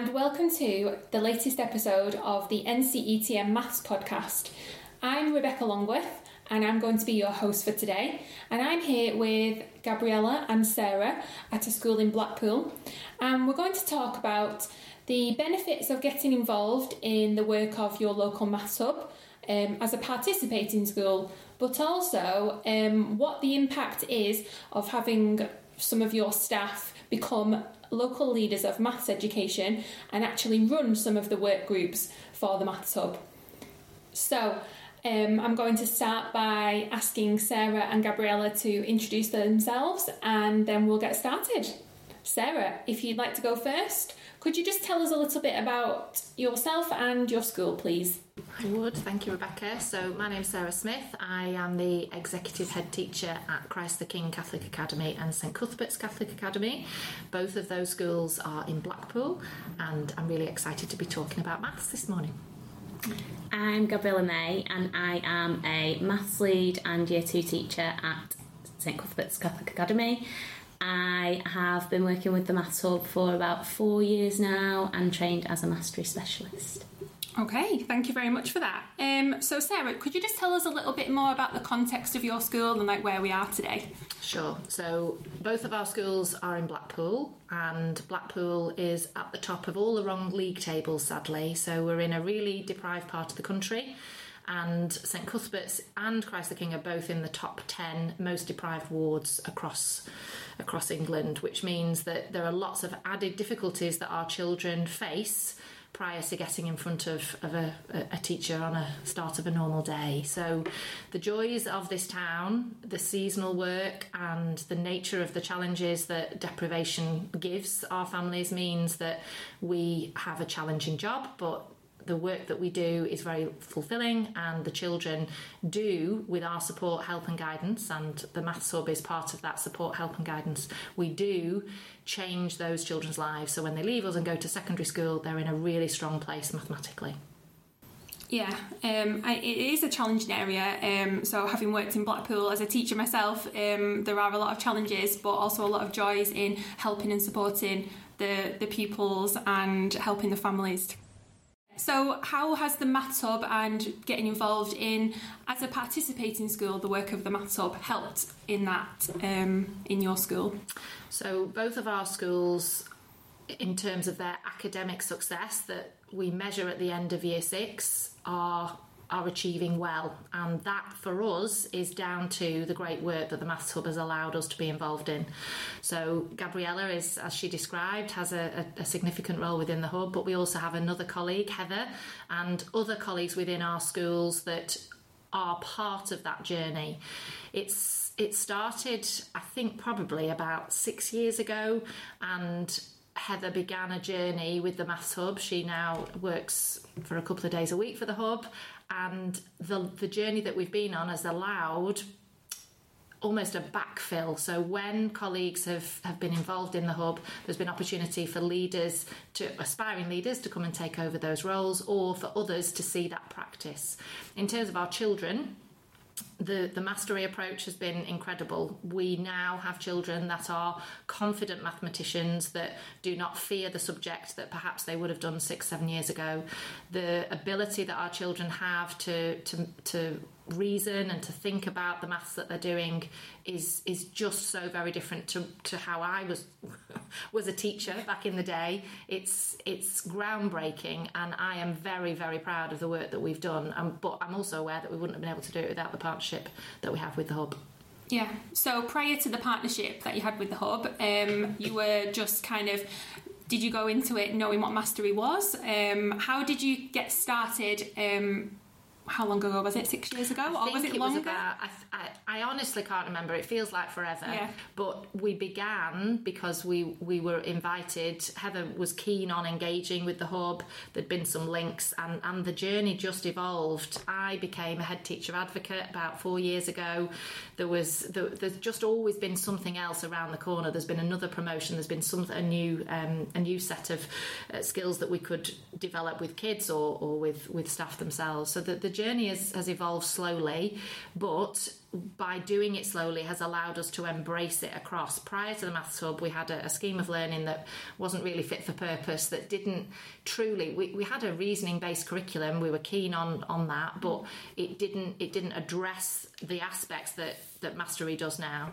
and welcome to the latest episode of the NCETM Maths podcast. I'm Rebecca Longworth, and I'm going to be your host for today. And I'm here with Gabriella and Sarah at a school in Blackpool, and we're going to talk about the benefits of getting involved in the work of your local maths hub. Um, as a participating school, but also um, what the impact is of having some of your staff become local leaders of maths education and actually run some of the work groups for the Maths Hub. So, um, I'm going to start by asking Sarah and Gabriella to introduce themselves and then we'll get started. Sarah, if you'd like to go first, could you just tell us a little bit about yourself and your school, please? I would, thank you, Rebecca. So, my name's Sarah Smith. I am the executive head teacher at Christ the King Catholic Academy and St Cuthbert's Catholic Academy. Both of those schools are in Blackpool, and I'm really excited to be talking about maths this morning. I'm Gabriella May, and I am a maths lead and year two teacher at St Cuthbert's Catholic Academy. I have been working with the Maths Hub for about four years now and trained as a mastery specialist. Okay, thank you very much for that. Um, so, Sarah, could you just tell us a little bit more about the context of your school and like where we are today? Sure. So, both of our schools are in Blackpool, and Blackpool is at the top of all the wrong league tables, sadly. So, we're in a really deprived part of the country and St Cuthbert's and Christ the King are both in the top 10 most deprived wards across across England which means that there are lots of added difficulties that our children face prior to getting in front of, of a, a, teacher on a start of a normal day. So, the joys of this town, the seasonal work, and the nature of the challenges that deprivation gives our families means that we have a challenging job, but the work that we do is very fulfilling and the children do with our support help and guidance and the maths hub is part of that support help and guidance. We do change those children's lives. So when they leave us and go to secondary school they're in a really strong place mathematically. Yeah, um, I, it is a challenging area. Um, so, having worked in Blackpool as a teacher myself, um, there are a lot of challenges, but also a lot of joys in helping and supporting the, the pupils and helping the families so, how has the Maths Hub and getting involved in, as a participating school, the work of the Maths Hub helped in that um, in your school? So, both of our schools, in terms of their academic success that we measure at the end of year six, are are achieving well. And that for us is down to the great work that the Maths Hub has allowed us to be involved in. So Gabriella is, as she described, has a, a, a significant role within the hub, but we also have another colleague, Heather, and other colleagues within our schools that are part of that journey. It's it started, I think, probably about six years ago, and Heather began a journey with the Maths Hub. She now works for a couple of days a week for the Hub, and the the journey that we've been on has allowed almost a backfill. So when colleagues have, have been involved in the hub, there's been opportunity for leaders to aspiring leaders to come and take over those roles or for others to see that practice. In terms of our children, the, the mastery approach has been incredible. We now have children that are confident mathematicians that do not fear the subject that perhaps they would have done six, seven years ago. The ability that our children have to, to, to reason and to think about the maths that they're doing is is just so very different to, to how I was was a teacher back in the day. It's it's groundbreaking, and I am very very proud of the work that we've done. Um, but I'm also aware that we wouldn't have been able to do it without the partnership that we have with the hub. Yeah. So prior to the partnership that you had with the hub, um, you were just kind of did you go into it knowing what mastery was? Um, how did you get started? Um, how long ago was it? Six years ago, I or was it, it longer? Was about, I, I, I, honestly can't remember. It feels like forever. Yeah. But we began because we we were invited. Heather was keen on engaging with the hub. There'd been some links, and and the journey just evolved. I became a head teacher advocate about four years ago. There was there, there's just always been something else around the corner. There's been another promotion. There's been some a new um, a new set of uh, skills that we could develop with kids or, or with with staff themselves. So that the journey has, has evolved slowly, but by doing it slowly has allowed us to embrace it across. Prior to the Maths Hub, we had a, a scheme of learning that wasn't really fit for purpose, that didn't truly. We, we had a reasoning based curriculum. We were keen on on that, but it didn't it didn't address the aspects that that Mastery does now.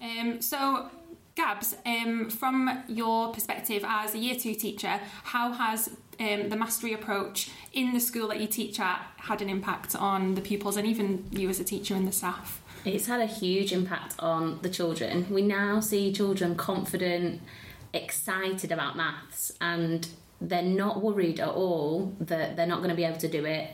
Um, so, Gabs, um, from your perspective as a year two teacher, how has um, the mastery approach in the school that you teach at had an impact on the pupils and even you as a teacher and the staff? It's had a huge impact on the children. We now see children confident, excited about maths, and they're not worried at all that they're not going to be able to do it.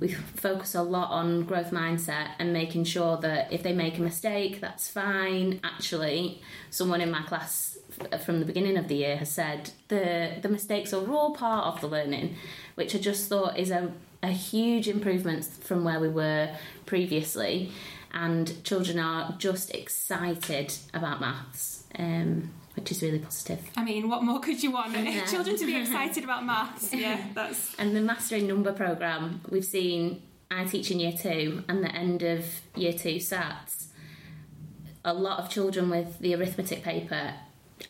We focus a lot on growth mindset and making sure that if they make a mistake, that's fine. Actually, someone in my class from the beginning of the year has said the the mistakes are all part of the learning, which I just thought is a, a huge improvement from where we were previously. And children are just excited about maths. Um, which is really positive. I mean, what more could you want? Yeah. Children to be excited about maths. Yeah, that's. And the Mastering Number programme, we've seen I teach in year two, and the end of year two SATs. A lot of children with the arithmetic paper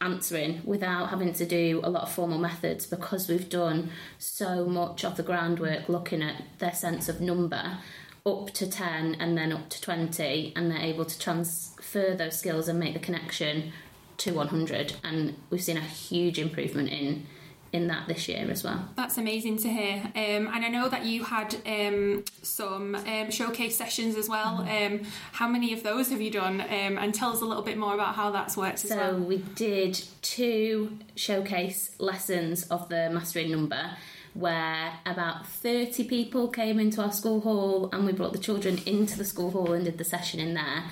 answering without having to do a lot of formal methods because we've done so much of the groundwork looking at their sense of number up to 10 and then up to 20 and they're able to transfer those skills and make the connection to 100 and we've seen a huge improvement in in that this year as well. That's amazing to hear. Um, and I know that you had um, some um, showcase sessions as well. Mm-hmm. Um, how many of those have you done? Um, and tell us a little bit more about how that's worked so well. we did two showcase lessons of the mastering number where about 30 people came into our school hall and we brought the children into the school hall and did the session in there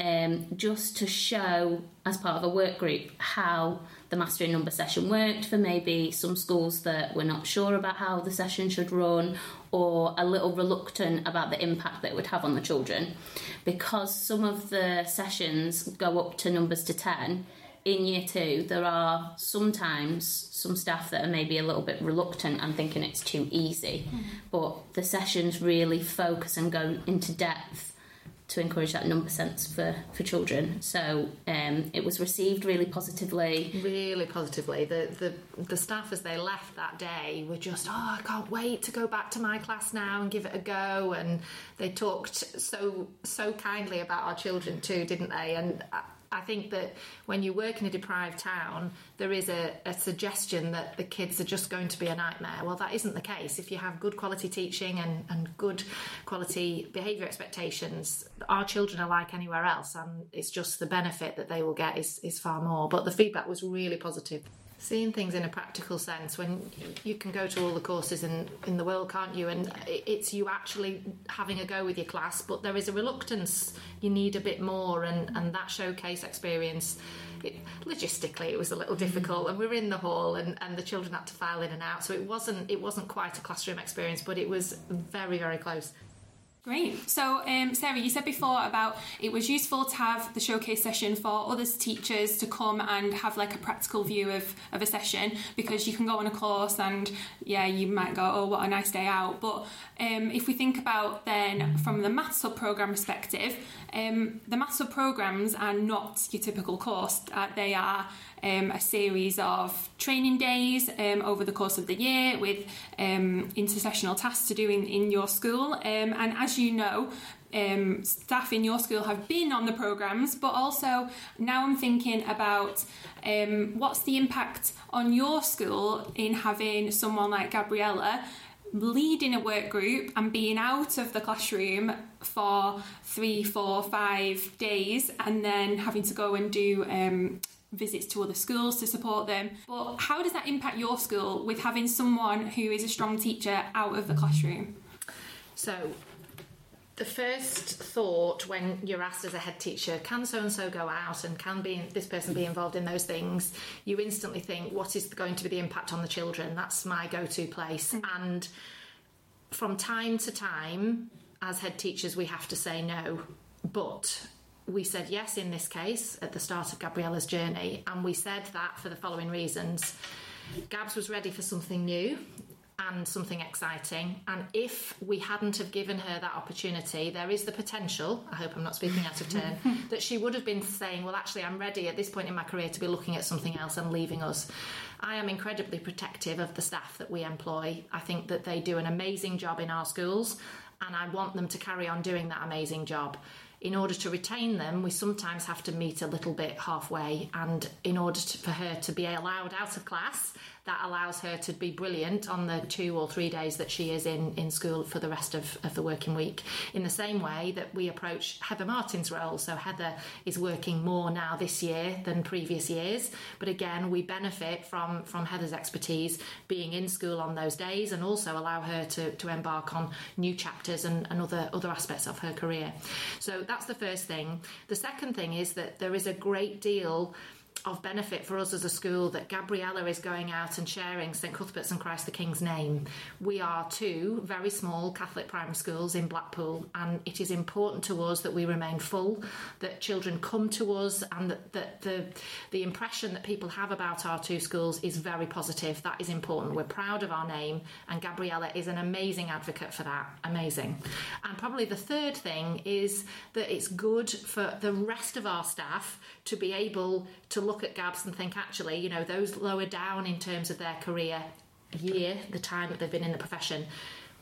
um, just to show, as part of a work group, how the mastering number session worked for maybe some schools that were not sure about how the session should run or a little reluctant about the impact that it would have on the children. Because some of the sessions go up to numbers to 10, in year two, there are sometimes some staff that are maybe a little bit reluctant and thinking it's too easy, mm. but the sessions really focus and go into depth to encourage that number sense for, for children. So um, it was received really positively. Really positively. The, the the staff as they left that day were just, oh, I can't wait to go back to my class now and give it a go. And they talked so so kindly about our children too, didn't they? And I think that when you work in a deprived town, there is a, a, suggestion that the kids are just going to be a nightmare. Well, that isn't the case. If you have good quality teaching and, and good quality behaviour expectations, our children are like anywhere else, and it's just the benefit that they will get is, is far more. But the feedback was really positive seeing things in a practical sense when you can go to all the courses in, in the world can't you? And it's you actually having a go with your class but there is a reluctance. You need a bit more and, and that showcase experience it, logistically it was a little difficult. And we were in the hall and, and the children had to file in and out. So it wasn't it wasn't quite a classroom experience but it was very very close Great. So, um, Sarah, you said before about it was useful to have the showcase session for others teachers to come and have like a practical view of, of a session because you can go on a course and yeah, you might go, oh, what a nice day out. But um, if we think about then from the Maths Hub programme perspective, um, the Maths Hub programmes are not your typical course. Uh, they are um, a series of training days um, over the course of the year with um, intersessional tasks to do in, in your school. Um, and as you know, um, staff in your school have been on the programs, but also now I'm thinking about um, what's the impact on your school in having someone like Gabriella leading a work group and being out of the classroom for three, four, five days, and then having to go and do um, visits to other schools to support them. But how does that impact your school with having someone who is a strong teacher out of the classroom? So, the first thought when you're asked as a head teacher, can so and so go out and can be this person be involved in those things? You instantly think, what is going to be the impact on the children? That's my go-to place. Mm-hmm. And from time to time, as head teachers, we have to say no. But we said yes in this case at the start of Gabriella's journey, and we said that for the following reasons. Gabs was ready for something new, and something exciting. And if we hadn't have given her that opportunity, there is the potential, I hope I'm not speaking out of turn, that she would have been saying, well, actually, I'm ready at this point in my career to be looking at something else and leaving us. I am incredibly protective of the staff that we employ. I think that they do an amazing job in our schools, and I want them to carry on doing that amazing job in order to retain them, we sometimes have to meet a little bit halfway. And in order to, for her to be allowed out of class, that allows her to be brilliant on the two or three days that she is in, in school for the rest of, of the working week. In the same way that we approach Heather Martin's role. So Heather is working more now this year than previous years. But again, we benefit from, from Heather's expertise being in school on those days and also allow her to, to embark on new chapters and, and other, other aspects of her career. So that's the first thing. The second thing is that there is a great deal of benefit for us as a school that Gabriella is going out and sharing St Cuthbert's and Christ the King's name. We are two very small Catholic primary schools in Blackpool, and it is important to us that we remain full, that children come to us, and that, that the the impression that people have about our two schools is very positive. That is important. We're proud of our name, and Gabriella is an amazing advocate for that. Amazing. And probably the third thing is that it's good for the rest of our staff to be able to look at Gabs and think, actually, you know, those lower down in terms of their career year, the time that they've been in the profession,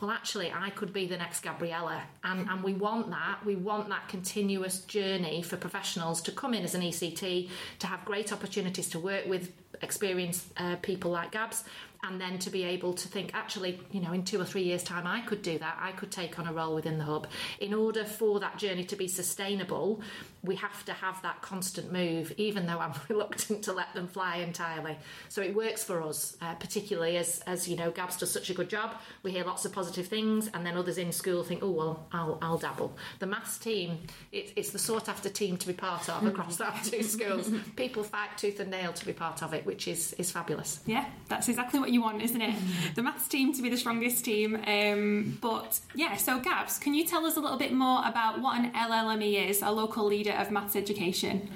well, actually, I could be the next Gabriella. And, and we want that. We want that continuous journey for professionals to come in as an ECT, to have great opportunities to work with experienced uh, people like Gabs, and then to be able to think actually you know in two or three years time i could do that i could take on a role within the hub in order for that journey to be sustainable we have to have that constant move even though i'm reluctant to let them fly entirely. So it works for us uh, particularly as as you know gabs does such a good job. We hear lots of positive things and then others in school think oh well i'll, I'll dabble. The maths team it, it's the sought after team to be part of across our two schools. People fight tooth and nail to be part of it which is is fabulous. Yeah that's exactly what you want, isn't it? the maths team to be the strongest team. Um, but yeah, so Gabs, can you tell us a little bit more about what an LLME is, a local leader of maths education?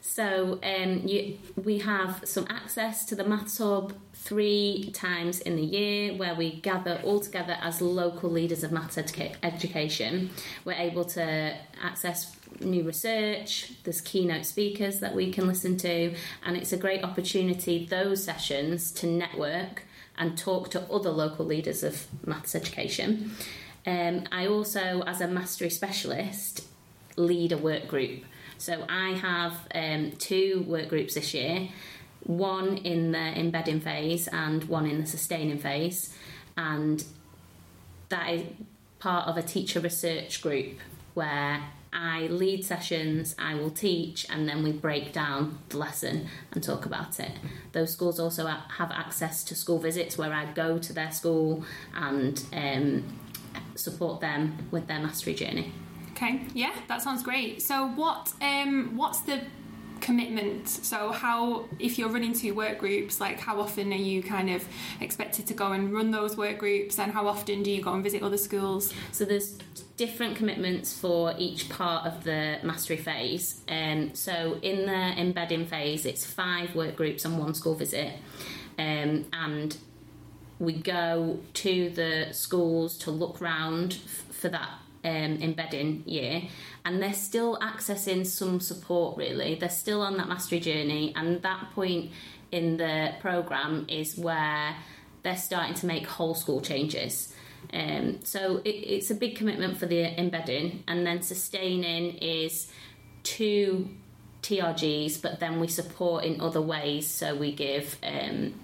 So um, you, we have some access to the Maths Hub three times in the year where we gather all together as local leaders of maths educa- education. We're able to access new research, there's keynote speakers that we can listen to, and it's a great opportunity, those sessions, to network and talk to other local leaders of maths education. Um, I also, as a mastery specialist, lead a work group. So I have um, two work groups this year one in the embedding phase and one in the sustaining phase, and that is part of a teacher research group where I lead sessions, I will teach, and then we break down the lesson and talk about it. Those schools also have access to school visits where I go to their school and um, support them with their mastery journey. Okay, yeah, that sounds great. So, what um, what's the commitment? So how if you're running two work groups like how often are you kind of expected to go and run those work groups? And how often do you go and visit other schools? So there's different commitments for each part of the mastery phase. Um, so in the embedding phase it's five work groups and one school visit. Um, and we go to the schools to look round f- for that um, embedding year and they're still accessing some support really. They're still on that mastery journey and that point in the program is where they're starting to make whole school changes. Um, so it, it's a big commitment for the embedding and then sustaining is two TRGs but then we support in other ways. So we give um,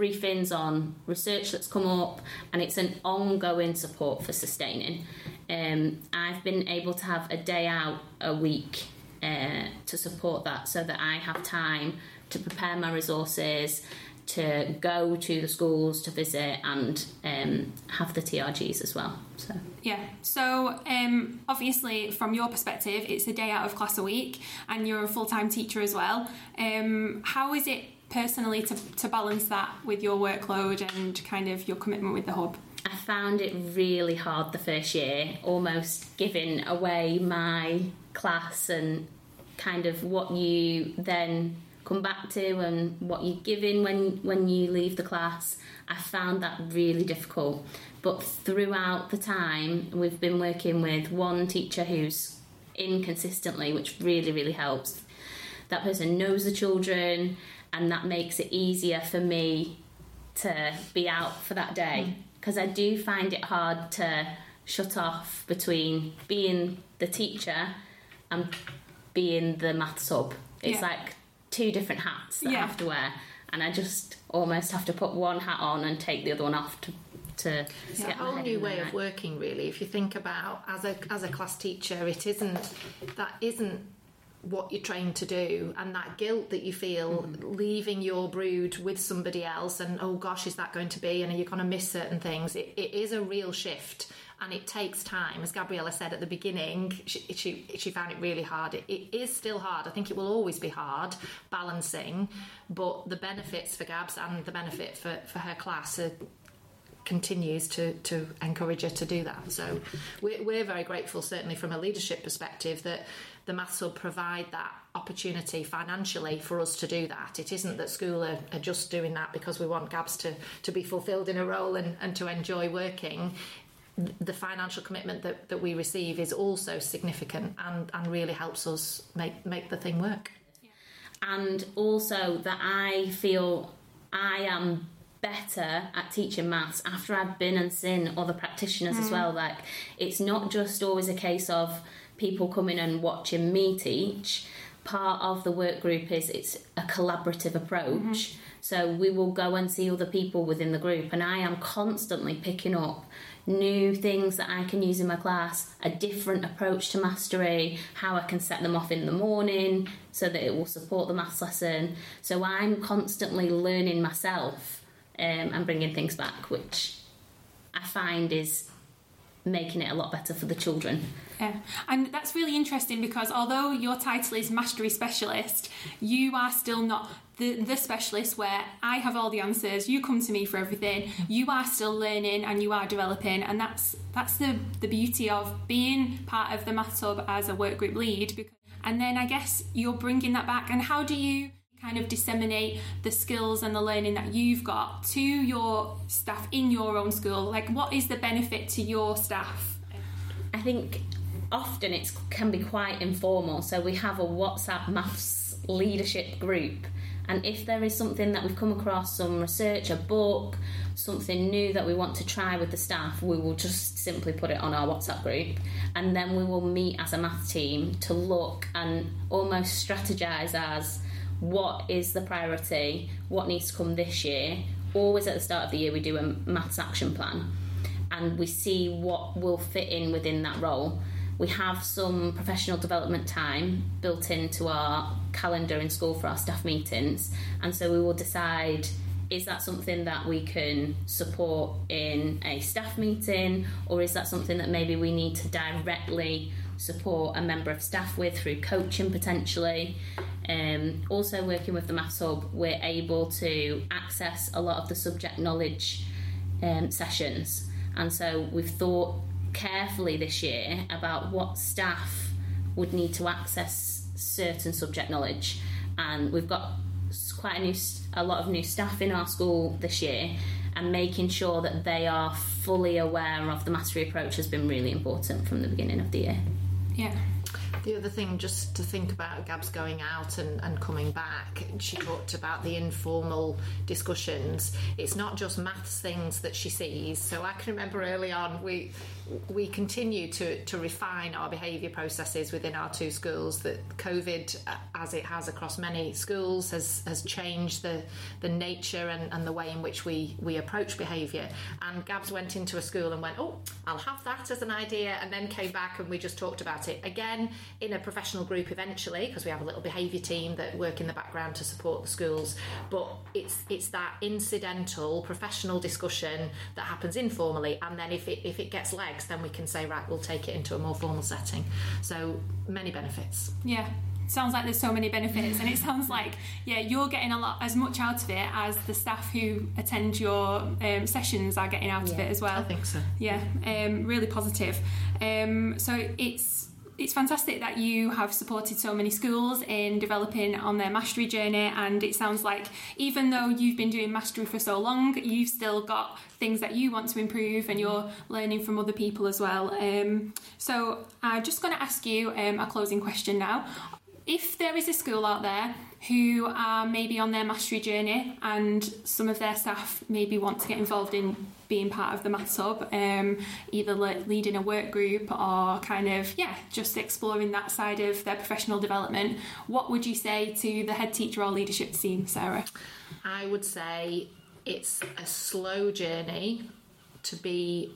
briefings on research that's come up and it's an ongoing support for sustaining um, I've been able to have a day out a week uh, to support that so that I have time to prepare my resources, to go to the schools to visit and um, have the TRGs as well. So yeah, so um, obviously from your perspective, it's a day out of class a week, and you're a full time teacher as well. Um, how is it personally to, to balance that with your workload and kind of your commitment with the hub? I found it really hard the first year, almost giving away my class and kind of what you then come back to and what you're giving when when you leave the class. I found that really difficult. But throughout the time, we've been working with one teacher who's inconsistently, which really, really helps. That person knows the children, and that makes it easier for me to be out for that day. Mm. Because I do find it hard to shut off between being the teacher and being the maths hub. It's Yeah. like two different hats that Yeah. I have to wear, and I just almost have to put one hat on and take the other one off to to It's a whole new way of working, really. If you think about as a as a class teacher, it isn't that isn't what you're trained to do, and that guilt that you feel mm-hmm. leaving your brood with somebody else, and oh gosh, is that going to be, and are you going to miss certain things? It, it is a real shift. And it takes time, as Gabriella said at the beginning. She she, she found it really hard. It, it is still hard. I think it will always be hard balancing, but the benefits for Gabs and the benefit for, for her class are continues to, to encourage her to do that. So we're, we're very grateful, certainly from a leadership perspective, that the Maths will provide that opportunity financially for us to do that. It isn't that school are, are just doing that because we want Gabs to, to be fulfilled in a role and, and to enjoy working. The financial commitment that, that we receive is also significant and, and really helps us make, make the thing work. and also that I feel I am better at teaching maths after I've been and seen other practitioners as mm. well. Like it's not just always a case of people coming and watching me teach. Part of the work group is it's a collaborative approach. So we will go and see other people within the group, and I am constantly picking up new things that I can use in my class, a different approach to mastery, how I can set them off in the morning so that it will support the maths lesson. So I'm constantly learning myself um, and bringing things back, which I find is making it a lot better for the children. Yeah, and that's really interesting because although your title is mastery specialist, you are still not the, the specialist where I have all the answers. You come to me for everything. You are still learning and you are developing, and that's that's the the beauty of being part of the Maths Hub as a work group lead. Because, and then I guess you're bringing that back. And how do you? Kind of disseminate the skills and the learning that you've got to your staff in your own school? Like what is the benefit to your staff? I think often it can be quite informal. So we have a WhatsApp maths leadership group, and if there is something that we've come across, some research, a book, something new that we want to try with the staff, we will just simply put it on our WhatsApp group, and then we will meet as a math team to look and almost strategize as what is the priority, what needs to come this year. Always at the start of the year, we do a maths action plan and we see what will fit in within that role. We have some professional development time built into our calendar in school for our staff meetings, and so we will decide is that something that we can support in a staff meeting, or is that something that maybe we need to directly support a member of staff with through coaching potentially? Um, also, working with the Maths Hub, we're able to access a lot of the subject knowledge um, sessions. And so we've thought carefully this year about what staff would need to access certain subject knowledge. And we've got quite a, new, a lot of new staff in our school this year, and making sure that they are fully aware of the mastery approach has been really important from the beginning of the year. yeah The other thing, just to think about Gabs going out and, and coming back, she talked about the informal discussions. It's not just maths things that she sees. So I can remember early on, we we continue to, to refine our behaviour processes within our two schools. That COVID, as it has across many schools, has, has changed the, the nature and, and the way in which we, we approach behaviour. And Gabs went into a school and went, Oh, I'll have that as an idea, and then came back and we just talked about it. Again, in a professional group eventually, because we have a little behaviour team that work in the background to support the schools. But it's it's that incidental professional discussion that happens informally, and then if it if it gets legs, then we can say right, we'll take it into a more formal setting. So many benefits. Yeah. Sounds like there's so many benefits, and it sounds like yeah, you're getting a lot as much out of it as the staff who attend your um, sessions are getting out of it as well. I think so. Yeah, um, really positive. Um, so it's it's fantastic that you have supported so many schools in developing on their mastery journey. And it sounds like even though you've been doing mastery for so long, you've still got things that you want to improve and you're learning from other people as well. Um, so I'm just going to ask you um, a closing question now. If there is a school out there who are maybe on their mastery journey and some of their staff maybe want to get involved in being part of the maths hub um, either le- leading a work group or kind of yeah just exploring that side of their professional development what would you say to the head teacher or leadership team sarah? I would say it's a slow journey to be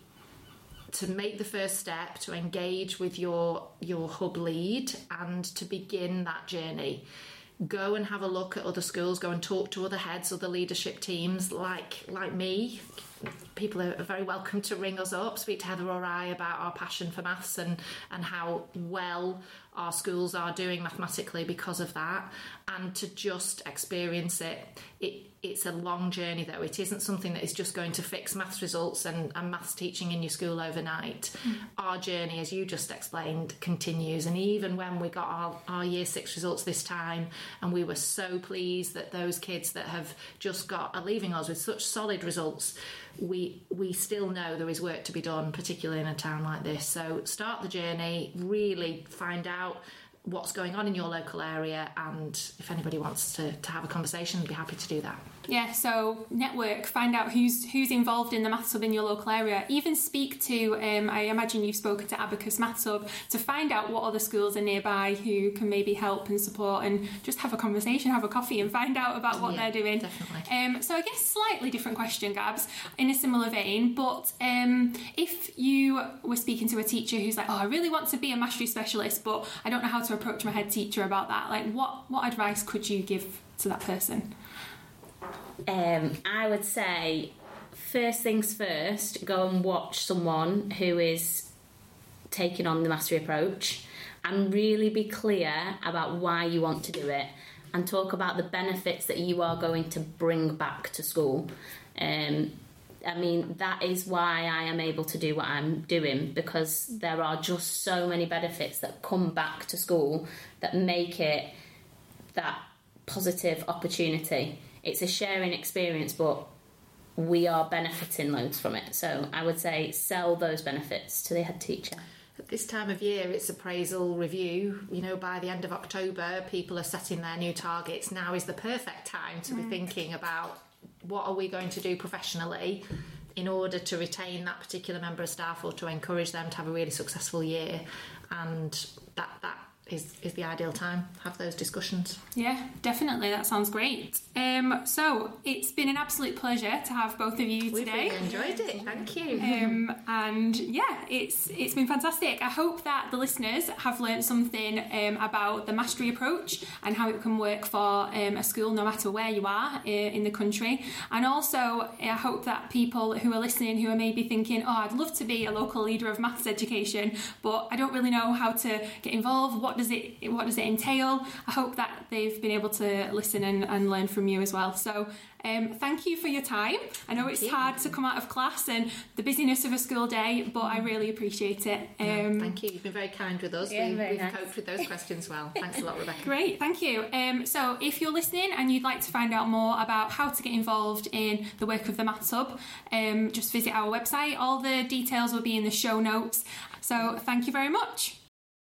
to make the first step to engage with your your hub lead and to begin that journey. Go and have a look at other schools go and talk to other heads other leadership teams like like me people are very welcome to ring us up speak to heather or i about our passion for maths and and how well our schools are doing mathematically because of that. And to just experience it it it's a long journey though. It isn't something that is just going to fix maths results and, and maths teaching in your school overnight. Mm. our journey as you just explained continues. And even when we got our, our year six results this time and we were so pleased that those kids that have just got are leaving us with such solid results we we still know there is work to be done particularly in a town like this. So start the journey really find out what's going on in your local area and if anybody wants to, to have a conversation I'd be happy to do that yeah, so network, find out who's who's involved in the Maths Hub in your local area. Even speak to, um, I imagine you've spoken to Abacus Maths Hub to find out what other schools are nearby who can maybe help and support and just have a conversation, have a coffee and find out about what yeah, they're doing. Definitely. Um, so I guess slightly different question, Gabs, in a similar vein, but um, if you were speaking to a teacher who's like, oh, I really want to be a mastery specialist, but I don't know how to approach my head teacher about that, like what, what advice could you give to that person? Um, I would say, first things first, go and watch someone who is taking on the mastery approach and really be clear about why you want to do it and talk about the benefits that you are going to bring back to school. Um, I mean, that is why I am able to do what I'm doing because there are just so many benefits that come back to school that make it that positive opportunity it's a sharing experience, but we are benefiting loads from it. So I would say sell those benefits to the head teacher. At this time of year, it's appraisal review. You know, by the end of October, people are setting their new targets. Now is the perfect time to mm. be thinking about what are we going to do professionally in order to retain that particular member of staff or to encourage them to have a really successful year. And that that is, is the ideal time. Have those discussions. Yeah definitely. That sounds great. Um, so it's been an absolute pleasure to have both of you today. We've enjoyed it. Thank you. Um, and yeah it's it's been fantastic. I hope that the listeners have learned something um, about the mastery approach and how it can work for um, a school no matter where you are uh, in the country. And also I hope that people who are listening who are maybe thinking oh I'd love to be a local leader of maths education but I don't really know how to get involved what what does it what does it entail? I hope that they've been able to listen and, and learn from you as well. So um, thank you for your time. I know it's hard to come out of class and the busyness of a school day, but I really appreciate it. Um, thank you. You've been very kind with us. Yeah, we, have nice. coped with those questions well. Thanks a lot, Rebecca. Great, thank you. Um, so, if you're listening and you'd like to find out more about how to get involved in the work of the Maths Hub, um, just visit our website. All the details will be in the show notes. So, thank you very much.